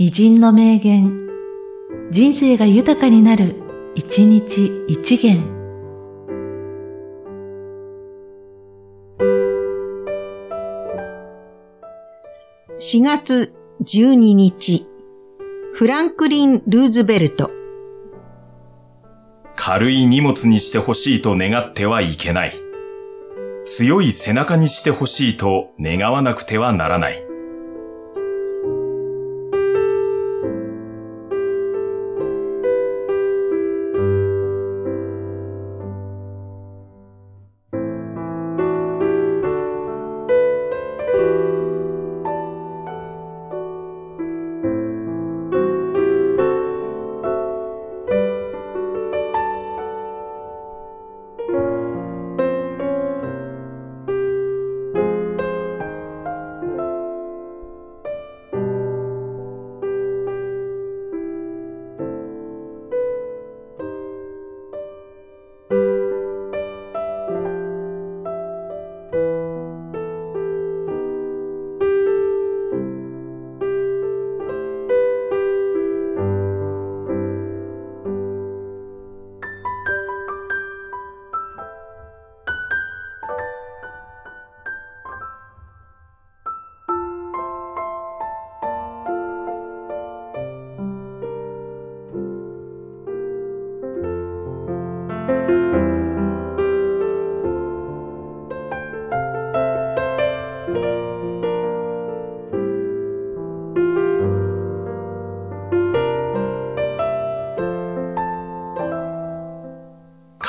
偉人の名言、人生が豊かになる、一日一元。4月12日、フランクリン・ルーズベルト。軽い荷物にしてほしいと願ってはいけない。強い背中にしてほしいと願わなくてはならない。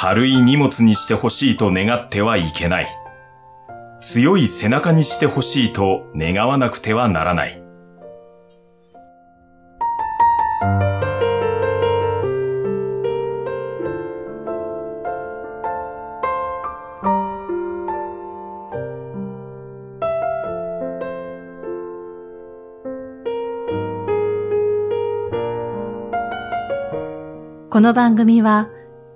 軽い荷物にしてほしいと願ってはいけない。強い背中にしてほしいと願わなくてはならない。この番組は、